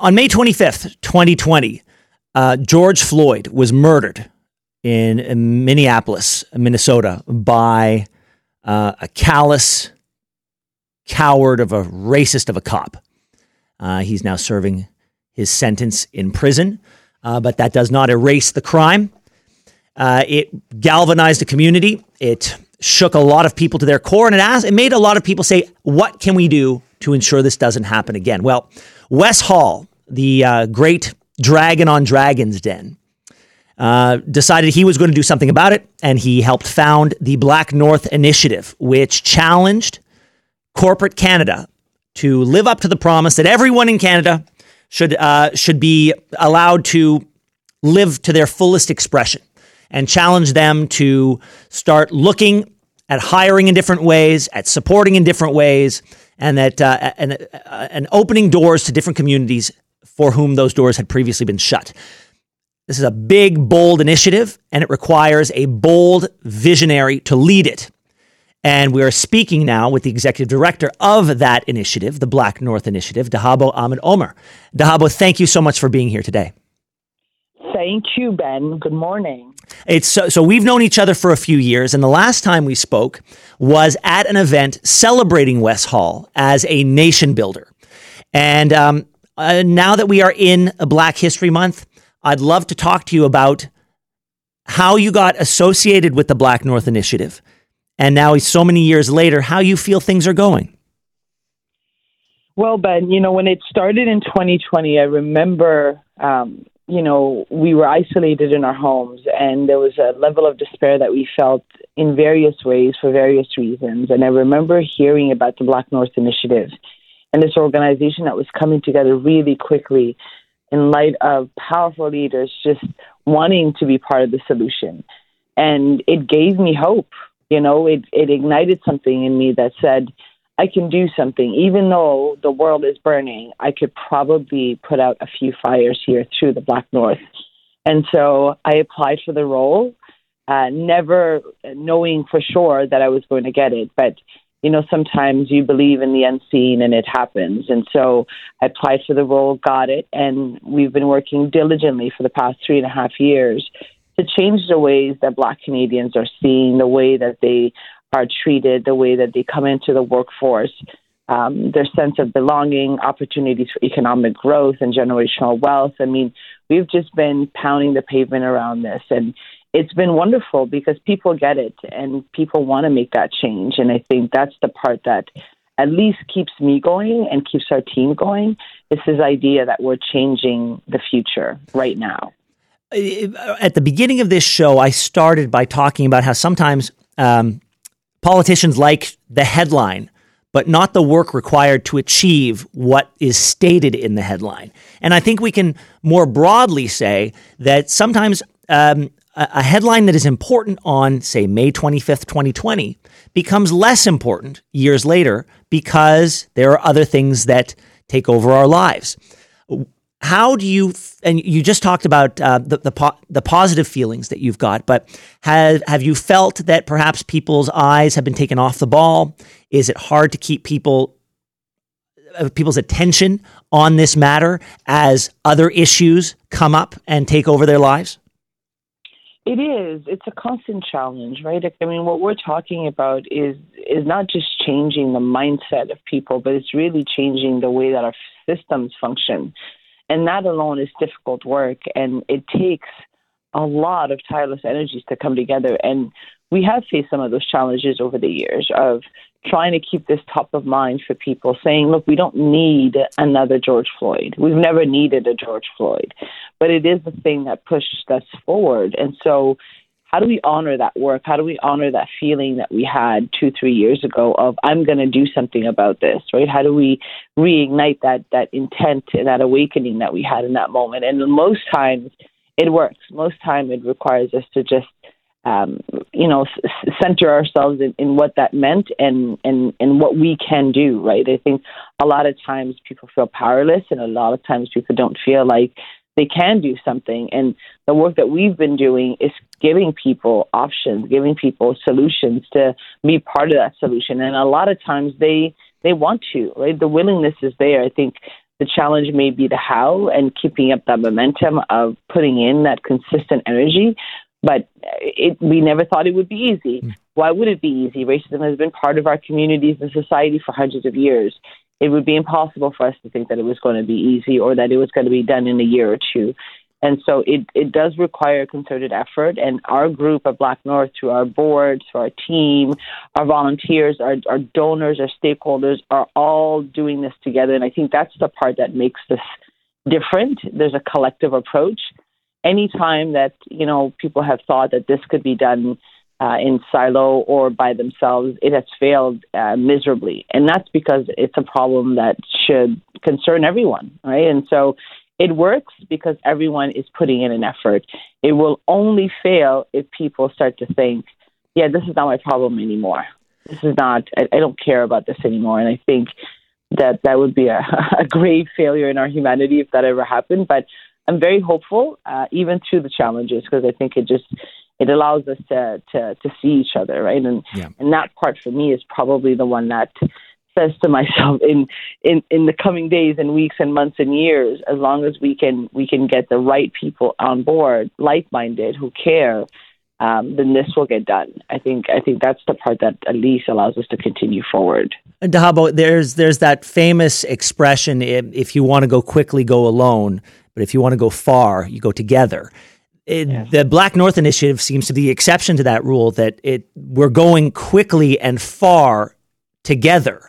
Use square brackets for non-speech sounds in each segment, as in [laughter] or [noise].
On May 25th, 2020, uh, George Floyd was murdered in Minneapolis, Minnesota, by uh, a callous coward of a racist of a cop. Uh, he's now serving his sentence in prison, uh, but that does not erase the crime. Uh, it galvanized a community. It shook a lot of people to their core, and it, asked, it made a lot of people say, "What can we do to ensure this doesn't happen again?" Well, Wes Hall, the uh, great dragon on Dragon's Den, uh, decided he was going to do something about it, and he helped found the Black North Initiative, which challenged corporate Canada to live up to the promise that everyone in Canada should uh, should be allowed to live to their fullest expression, and challenge them to start looking at hiring in different ways, at supporting in different ways, and that uh, and, uh, and opening doors to different communities for whom those doors had previously been shut. This is a big, bold initiative, and it requires a bold visionary to lead it. And we are speaking now with the executive director of that initiative, the Black North Initiative, Dahabo Ahmed Omer. Dahabo, thank you so much for being here today. Thank you, Ben. Good morning. It's so, so we've known each other for a few years, and the last time we spoke was at an event celebrating Wes Hall as a nation builder. And um, uh, now that we are in a Black History Month, I'd love to talk to you about how you got associated with the Black North Initiative, and now, so many years later, how you feel things are going. Well, Ben, you know, when it started in 2020, I remember, um, you know, we were isolated in our homes, and there was a level of despair that we felt in various ways for various reasons. And I remember hearing about the Black North Initiative and this organization that was coming together really quickly in light of powerful leaders just wanting to be part of the solution. And it gave me hope. You know, it, it ignited something in me that said, I can do something. Even though the world is burning, I could probably put out a few fires here through the Black North. And so I applied for the role, uh, never knowing for sure that I was going to get it. But you know, sometimes you believe in the unseen and it happens. And so I applied for the role, got it, and we've been working diligently for the past three and a half years to change the ways that Black Canadians are seen, the way that they are treated, the way that they come into the workforce, um, their sense of belonging, opportunities for economic growth and generational wealth. I mean, we've just been pounding the pavement around this. And it's been wonderful because people get it and people want to make that change. And I think that's the part that at least keeps me going and keeps our team going. It's this idea that we're changing the future right now. At the beginning of this show, I started by talking about how sometimes um, politicians like the headline, but not the work required to achieve what is stated in the headline. And I think we can more broadly say that sometimes um, a headline that is important on, say, May 25th, 2020, becomes less important years later because there are other things that take over our lives. How do you, and you just talked about uh, the, the, po- the positive feelings that you've got, but have, have you felt that perhaps people's eyes have been taken off the ball? Is it hard to keep people uh, people's attention on this matter as other issues come up and take over their lives? It is. It's a constant challenge, right? I mean, what we're talking about is is not just changing the mindset of people, but it's really changing the way that our systems function. And that alone is difficult work, and it takes a lot of tireless energies to come together. And we have faced some of those challenges over the years of trying to keep this top of mind for people, saying, look, we don't need another George Floyd. We've never needed a George Floyd, but it is the thing that pushed us forward. And so, how do we honor that work? How do we honor that feeling that we had two, three years ago of I'm going to do something about this, right? How do we reignite that that intent and that awakening that we had in that moment? And most times, it works. Most time, it requires us to just um, you know, s- center ourselves in, in what that meant and, and, and what we can do, right? I think a lot of times people feel powerless and a lot of times people don't feel like they can do something. And the work that we've been doing is giving people options, giving people solutions to be part of that solution. And a lot of times they, they want to, right? The willingness is there. I think The challenge may be the how and keeping up that momentum of putting in that consistent energy. But it, we never thought it would be easy. Mm. Why would it be easy? Racism has been part of our communities and society for hundreds of years. It would be impossible for us to think that it was going to be easy or that it was going to be done in a year or two. And so it, it does require concerted effort. And our group at Black North, through our board, through our team, our volunteers, our, our donors, our stakeholders, are all doing this together. And I think that's the part that makes this different. There's a collective approach. Anytime that you know people have thought that this could be done uh, in silo or by themselves, it has failed uh, miserably, and that's because it's a problem that should concern everyone, right? And so it works because everyone is putting in an effort. It will only fail if people start to think, yeah, this is not my problem anymore. This is not, I, I don't care about this anymore. And I think that that would be a, [laughs] a grave failure in our humanity if that ever happened. But I'm very hopeful, uh, even through the challenges, because I think it just, it allows us to, to, to see each other, right? And, yeah. and that part for me is probably the one that says to [laughs] myself in, in in the coming days and weeks and months and years, as long as we can we can get the right people on board, like minded, who care, um, then this will get done. I think I think that's the part that at least allows us to continue forward. And Dahabo, there's there's that famous expression: if you want to go quickly, go alone, but if you want to go far, you go together. It. The Black North Initiative seems to be the exception to that rule that it we're going quickly and far together.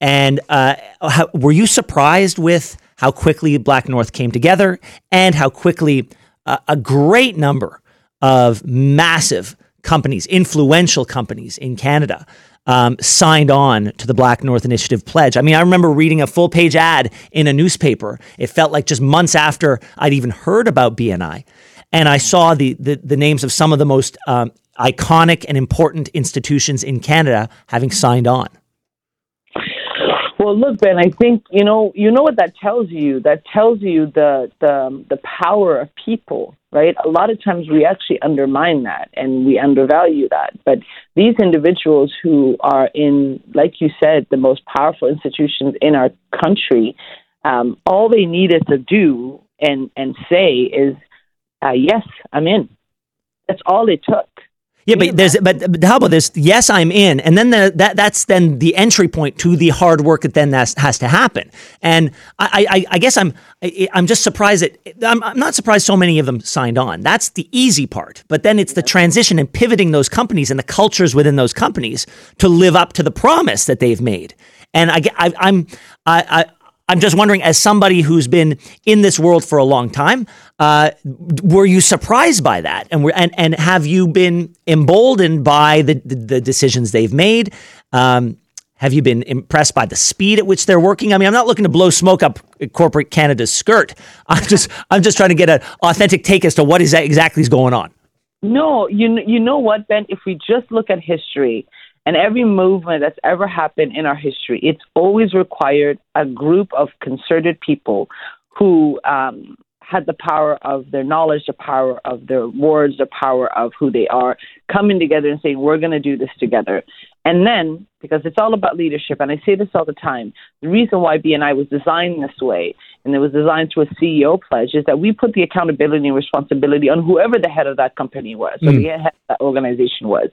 And uh, how, were you surprised with how quickly Black North came together and how quickly uh, a great number of massive companies, influential companies in Canada, um, signed on to the Black North Initiative pledge. I mean, I remember reading a full page ad in a newspaper. It felt like just months after I'd even heard about BNI. And I saw the, the, the names of some of the most um, iconic and important institutions in Canada having signed on. Well, look, Ben. I think you know. You know what that tells you. That tells you the the the power of people, right? A lot of times we actually undermine that and we undervalue that. But these individuals who are in, like you said, the most powerful institutions in our country, um, all they need needed to do and and say is, uh, "Yes, I'm in." That's all it took. Yeah, but there's but, how about this? Yes, I'm in, and then the, that that's then the entry point to the hard work that then that has to happen. And I, I, I guess I'm I, I'm just surprised that I'm, I'm, not surprised so many of them signed on. That's the easy part, but then it's the transition and pivoting those companies and the cultures within those companies to live up to the promise that they've made. And I, I I'm I, I'm just wondering, as somebody who's been in this world for a long time, uh, were you surprised by that? And, and, and have you been emboldened by the, the, the decisions they've made? Um, have you been impressed by the speed at which they're working? I mean, I'm not looking to blow smoke up corporate Canada's skirt. I'm just, I'm just trying to get an authentic take as to what is exactly is going on. No, you you know what, Ben? If we just look at history, and every movement that's ever happened in our history, it's always required a group of concerted people who um, had the power of their knowledge, the power of their words, the power of who they are, coming together and saying, we're going to do this together. And then, because it's all about leadership, and I say this all the time, the reason why BNI was designed this way, and it was designed through a CEO pledge, is that we put the accountability and responsibility on whoever the head of that company was, mm. or the head of that organization was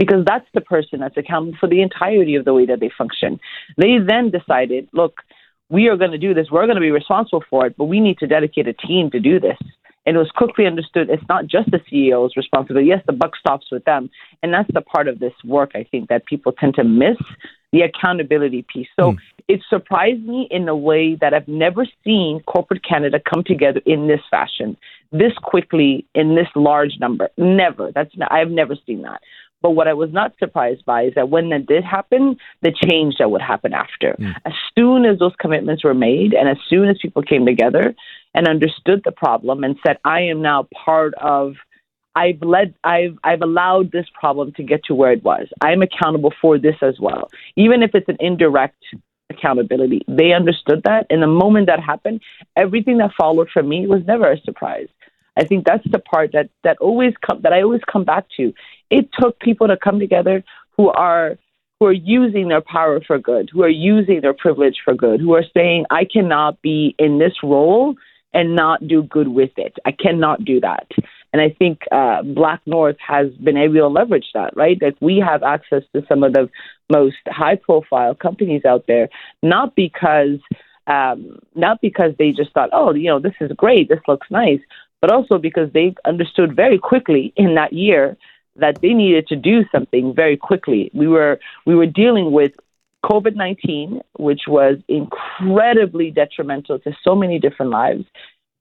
because that's the person that's accountable for the entirety of the way that they function. They then decided, look, we are going to do this. We're going to be responsible for it, but we need to dedicate a team to do this. And it was quickly understood it's not just the CEO's responsibility. Yes, the buck stops with them. And that's the part of this work, I think, that people tend to miss the accountability piece. So mm. it surprised me in a way that I've never seen corporate Canada come together in this fashion, this quickly, in this large number. Never. That's I've never seen that. But what I was not surprised by is that when that did happen, the change that would happen after. Mm. As soon as those commitments were made and as soon as people came together and understood the problem and said, I am now part of I've led I've I've allowed this problem to get to where it was. I'm accountable for this as well. Even if it's an indirect accountability. They understood that. And the moment that happened, everything that followed for me was never a surprise. I think that's the part that that always come that I always come back to. It took people to come together who are who are using their power for good, who are using their privilege for good, who are saying, I cannot be in this role and not do good with it. I cannot do that. And I think uh, Black North has been able to leverage that, right? That we have access to some of the most high profile companies out there, not because um, not because they just thought, oh, you know, this is great, this looks nice, but also because they understood very quickly in that year that they needed to do something very quickly. We were we were dealing with COVID 19, which was incredibly detrimental to so many different lives,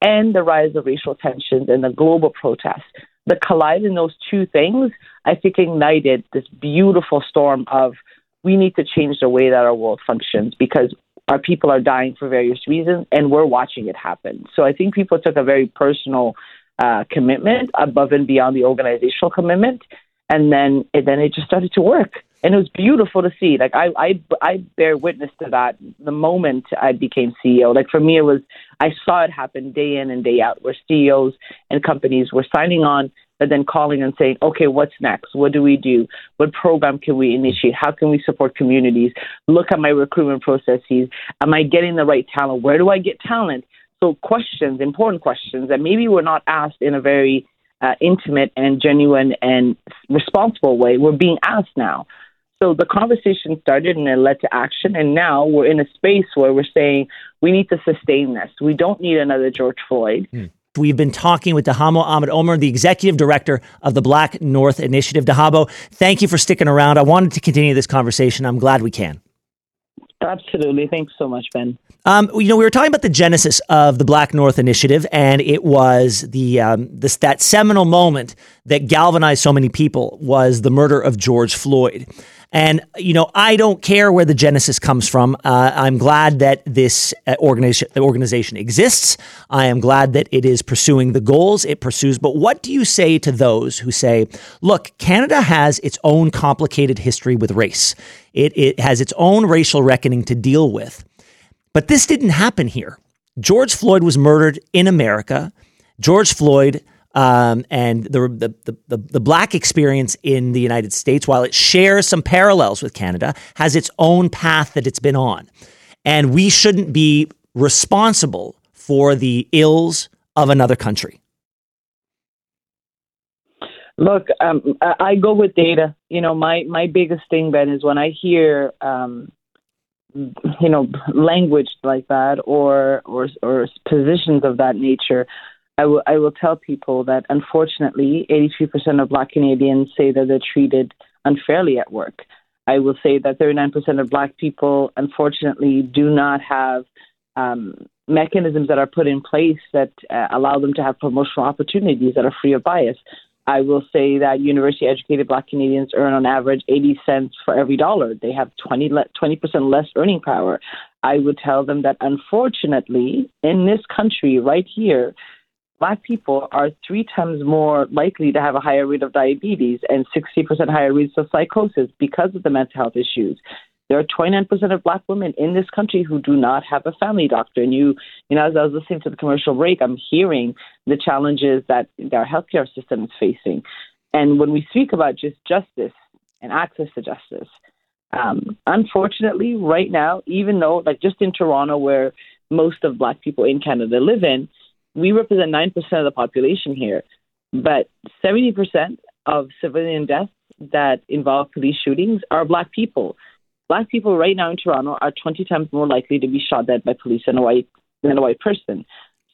and the rise of racial tensions and the global protests. The collide in those two things, I think, ignited this beautiful storm of we need to change the way that our world functions because our people are dying for various reasons and we're watching it happen. So I think people took a very personal uh, commitment above and beyond the organizational commitment. And then, and then it just started to work and it was beautiful to see. Like I, I, I bear witness to that the moment I became CEO. Like for me, it was I saw it happen day in and day out, where CEOs and companies were signing on, but then calling and saying, "Okay, what's next? What do we do? What program can we initiate? How can we support communities? Look at my recruitment processes. Am I getting the right talent? Where do I get talent?" So questions, important questions that maybe were not asked in a very uh, intimate and genuine and responsible way. We're being asked now. So the conversation started and it led to action. And now we're in a space where we're saying we need to sustain this. We don't need another George Floyd. Mm. We've been talking with Dahabo Ahmed Omer, the executive director of the Black North Initiative. Dahabo, thank you for sticking around. I wanted to continue this conversation. I'm glad we can. Absolutely. Thanks so much, Ben. Um, you know, we were talking about the genesis of the Black North Initiative, and it was the um, this that seminal moment that galvanized so many people was the murder of George Floyd. And, you know, I don't care where the genesis comes from. Uh, I'm glad that this uh, organization, organization exists. I am glad that it is pursuing the goals it pursues. But what do you say to those who say, look, Canada has its own complicated history with race, it, it has its own racial reckoning to deal with. But this didn't happen here. George Floyd was murdered in America. George Floyd um, and the, the, the, the black experience in the United States, while it shares some parallels with Canada, has its own path that it's been on. And we shouldn't be responsible for the ills of another country. Look, um, I go with data. You know, my, my biggest thing, Ben, is when I hear, um, you know, language like that or, or, or positions of that nature, I will, I will tell people that unfortunately, 83% of Black Canadians say that they're treated unfairly at work. I will say that 39% of Black people, unfortunately, do not have um, mechanisms that are put in place that uh, allow them to have promotional opportunities that are free of bias. I will say that university educated Black Canadians earn on average 80 cents for every dollar. They have 20, 20% less earning power. I would tell them that unfortunately, in this country right here, Black people are three times more likely to have a higher rate of diabetes and 60% higher rates of psychosis because of the mental health issues. There are 29% of Black women in this country who do not have a family doctor. And you, you know, as I was listening to the commercial break, I'm hearing the challenges that our healthcare system is facing. And when we speak about just justice and access to justice, um, unfortunately, right now, even though, like just in Toronto, where most of Black people in Canada live in, we represent 9% of the population here, but 70% of civilian deaths that involve police shootings are black people. Black people right now in Toronto are 20 times more likely to be shot dead by police than a white than a white person.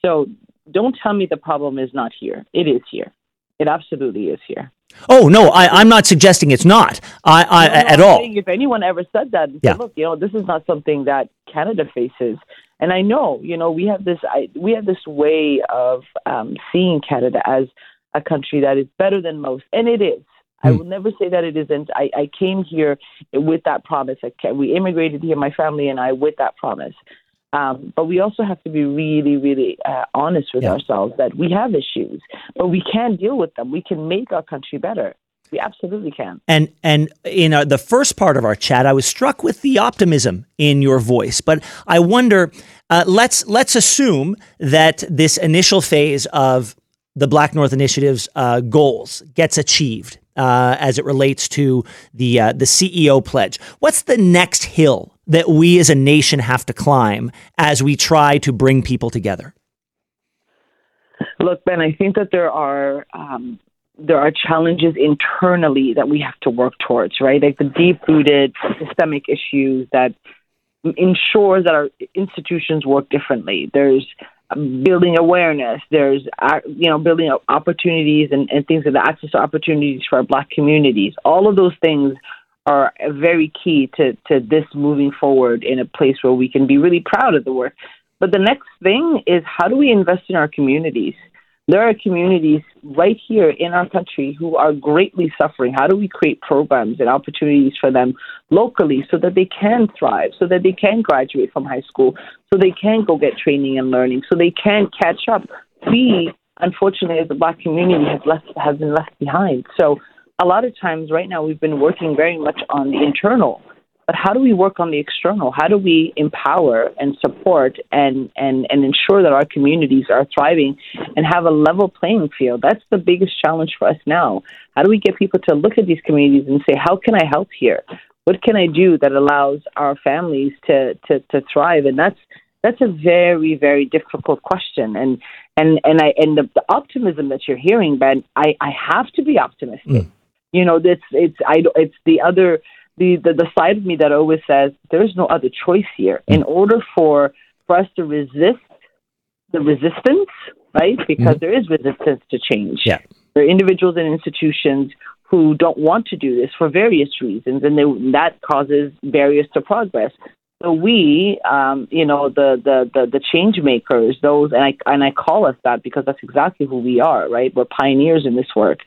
So don't tell me the problem is not here. It is here. It absolutely is here. Oh no, I, am not suggesting it's not. I, I no, no, at all. If anyone ever said that, yeah. Said, look, you know, this is not something that Canada faces. And I know, you know, we have this I, we have this way of um, seeing Canada as a country that is better than most, and it is. I hmm. will never say that it isn't. I, I came here with that promise. I, we immigrated here, my family and I, with that promise. Um, but we also have to be really, really uh, honest with yeah. ourselves that we have issues, but we can deal with them. We can make our country better. We absolutely can. And and in uh, the first part of our chat, I was struck with the optimism in your voice. But I wonder, uh, let's let's assume that this initial phase of the Black North Initiative's uh, goals gets achieved, uh, as it relates to the uh, the CEO pledge. What's the next hill that we as a nation have to climb as we try to bring people together? Look, Ben, I think that there are um, there are challenges internally that we have to work towards, right? Like the deep rooted systemic issues that ensure that our institutions work differently. There's building awareness. There's uh, you know building opportunities and, and things that access to opportunities for our Black communities. All of those things are very key to to this moving forward in a place where we can be really proud of the work. But the next thing is how do we invest in our communities? There are communities right here in our country who are greatly suffering. How do we create programs and opportunities for them locally so that they can thrive, so that they can graduate from high school, so they can go get training and learning, so they can catch up? We, unfortunately, as a black community, have, left have been left behind. So a lot of times right now we've been working very much on the internal but how do we work on the external? How do we empower and support and, and, and ensure that our communities are thriving and have a level playing field? That's the biggest challenge for us now. How do we get people to look at these communities and say, how can I help here? What can I do that allows our families to, to, to thrive? And that's that's a very very difficult question and and and I and the, the optimism that you're hearing Ben I I have to be optimistic mm. you know it's it's I it's the other the, the, the side of me that always says there is no other choice here. In mm. order for, for us to resist the resistance, right? Because mm-hmm. there is resistance to change. Yeah. There are individuals and institutions who don't want to do this for various reasons, and they, that causes barriers to progress. So we, um, you know, the, the, the, the change makers, those, and I, and I call us that because that's exactly who we are, right? We're pioneers in this work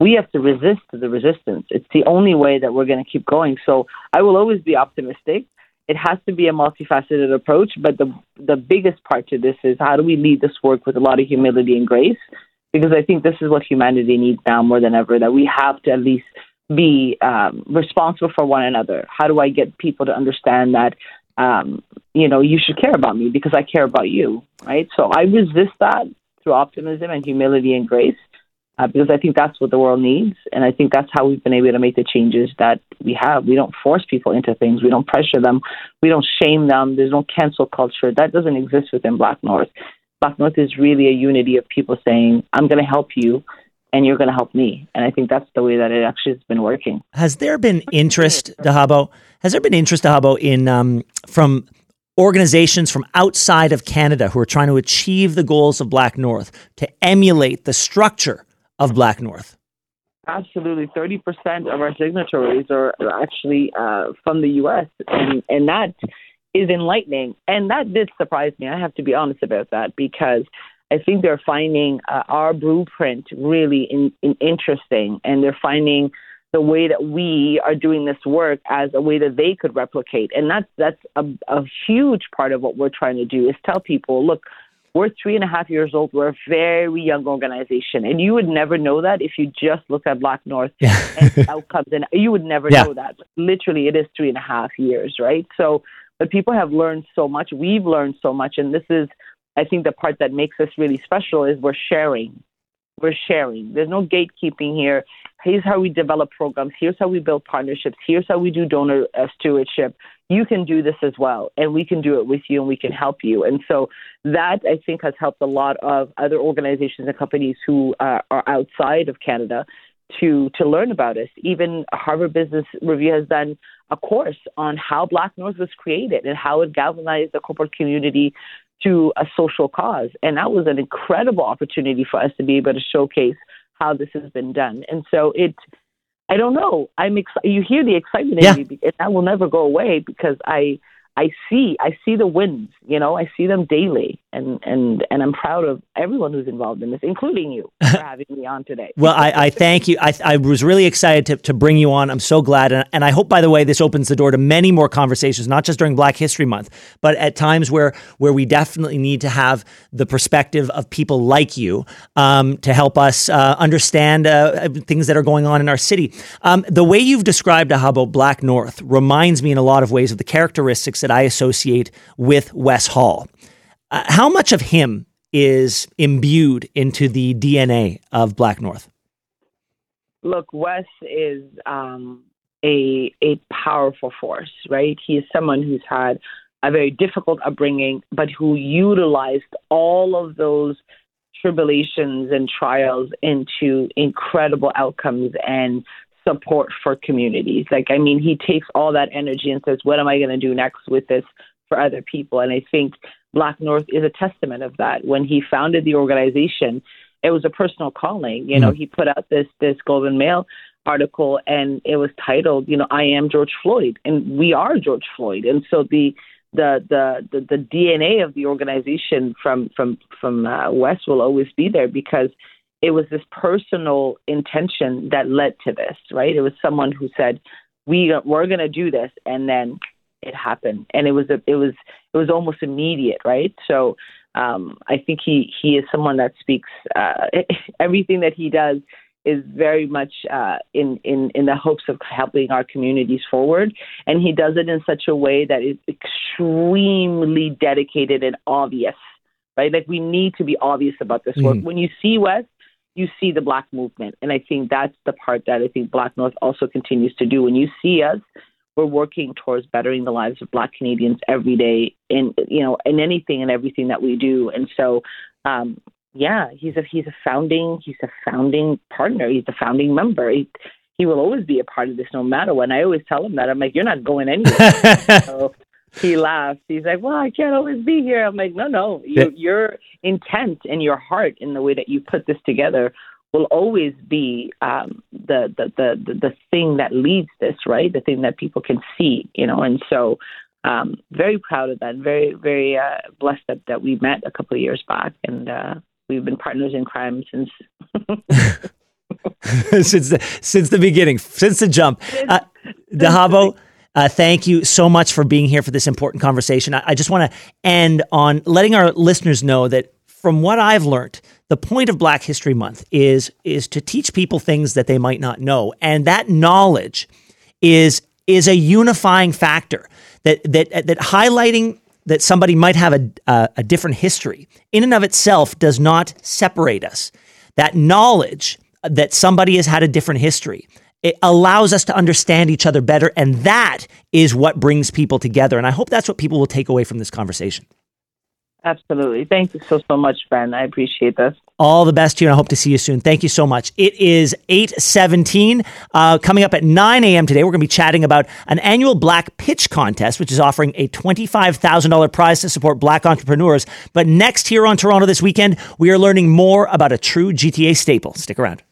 we have to resist the resistance. It's the only way that we're going to keep going. So I will always be optimistic. It has to be a multifaceted approach, but the the biggest part to this is how do we lead this work with a lot of humility and grace? Because I think this is what humanity needs now more than ever. That we have to at least be um, responsible for one another. How do I get people to understand that um, you know you should care about me because I care about you, right? So I resist that through optimism and humility and grace uh, because I think that's what the world needs. And I think that's how we've been able to make the changes that we have. We don't force people into things, we don't pressure them, we don't shame them. There's no cancel culture. That doesn't exist within Black North. Black North is really a unity of people saying, I'm going to help you. And you're going to help me, and I think that's the way that it actually has been working. Has there been interest, Dahabo? Has there been interest, Dahabo, in um, from organizations from outside of Canada who are trying to achieve the goals of Black North to emulate the structure of Black North? Absolutely, thirty percent of our signatories are actually uh, from the U.S. and and that is enlightening. And that did surprise me. I have to be honest about that because I think they're finding uh, our blueprint really in, in interesting, and they're finding the way that we are doing this work as a way that they could replicate. And that's that's a, a huge part of what we're trying to do is tell people, look, we're three and a half years old. We're a very young organization. And you would never know that if you just looked at Black North yeah. [laughs] and outcomes. And you would never yeah. know that. Literally, it is three and a half years, right? So, but people have learned so much. We've learned so much. And this is, I think, the part that makes us really special is we're sharing. We're sharing. There's no gatekeeping here. Here's how we develop programs. Here's how we build partnerships. Here's how we do donor uh, stewardship you can do this as well, and we can do it with you, and we can help you. And so that I think has helped a lot of other organizations and companies who uh, are outside of Canada to to learn about us. Even Harvard Business Review has done a course on how Black North was created and how it galvanized the corporate community to a social cause. And that was an incredible opportunity for us to be able to showcase how this has been done. And so it I don't know. I'm ex- you hear the excitement yeah. in me, and that will never go away because I I see I see the wins. You know, I see them daily, and and and I'm proud of everyone who's involved in this, including you [laughs] for having me on today. well, I, I thank you. I, I was really excited to, to bring you on. I'm so glad, and, and I hope, by the way, this opens the door to many more conversations, not just during Black History Month, but at times where where we definitely need to have the perspective of people like you um, to help us uh, understand uh, things that are going on in our city. Um, the way you've described about Black North reminds me in a lot of ways of the characteristics that I associate with Wes Hall. Uh, how much of him is imbued into the DNA of Black North? look, Wes is um, a a powerful force, right? He is someone who's had a very difficult upbringing, but who utilized all of those tribulations and trials into incredible outcomes and support for communities. Like, I mean, he takes all that energy and says, What am I going to do next with this for other people? And I think Black North is a testament of that. When he founded the organization, it was a personal calling. You know, mm-hmm. he put out this this Globe and Mail article and it was titled, you know, I am George Floyd and we are George Floyd. And so the the the the, the DNA of the organization from from from uh, Wes will always be there because it was this personal intention that led to this, right? It was someone who said, "We we're going to do this," and then it happened, and it was a, it was it was almost immediate, right? So um, I think he he is someone that speaks uh, [laughs] everything that he does is very much uh, in, in, in the hopes of helping our communities forward. And he does it in such a way that is extremely dedicated and obvious, right? Like we need to be obvious about this work. Mm-hmm. When you see Wes, you see the Black movement. And I think that's the part that I think Black North also continues to do. When you see us, we're working towards bettering the lives of Black Canadians every day in you know in anything and everything that we do. And so um, yeah, he's a he's a founding he's a founding partner. He's a founding member. He, he will always be a part of this no matter what. And I always tell him that. I'm like, you're not going anywhere. [laughs] so he laughs. He's like, well, I can't always be here. I'm like, no, no. You, your intent and your heart in the way that you put this together will always be um, the, the, the, the thing that leads this, right? The thing that people can see, you know. And so um, very proud of that. Very, very uh, blessed that, that we met a couple of years back. And, uh, we've been partners in crime since [laughs] since the since the beginning, since the jump. Uh, Dahabo, uh, thank you so much for being here for this important conversation. I, I just want to end on letting our listeners know that from what I've learned, the point of Black History Month is is to teach people things that they might not know, and that knowledge is is a unifying factor that that that highlighting that somebody might have a, a, a different history in and of itself does not separate us. That knowledge that somebody has had a different history it allows us to understand each other better. And that is what brings people together. And I hope that's what people will take away from this conversation. Absolutely. Thank you so, so much, Ben. I appreciate this. All the best to you, and I hope to see you soon. Thank you so much. It is 817. Uh, coming up at 9 a.m. today, we're going to be chatting about an annual Black Pitch Contest, which is offering a $25,000 prize to support Black entrepreneurs. But next here on Toronto this weekend, we are learning more about a true GTA staple. Stick around.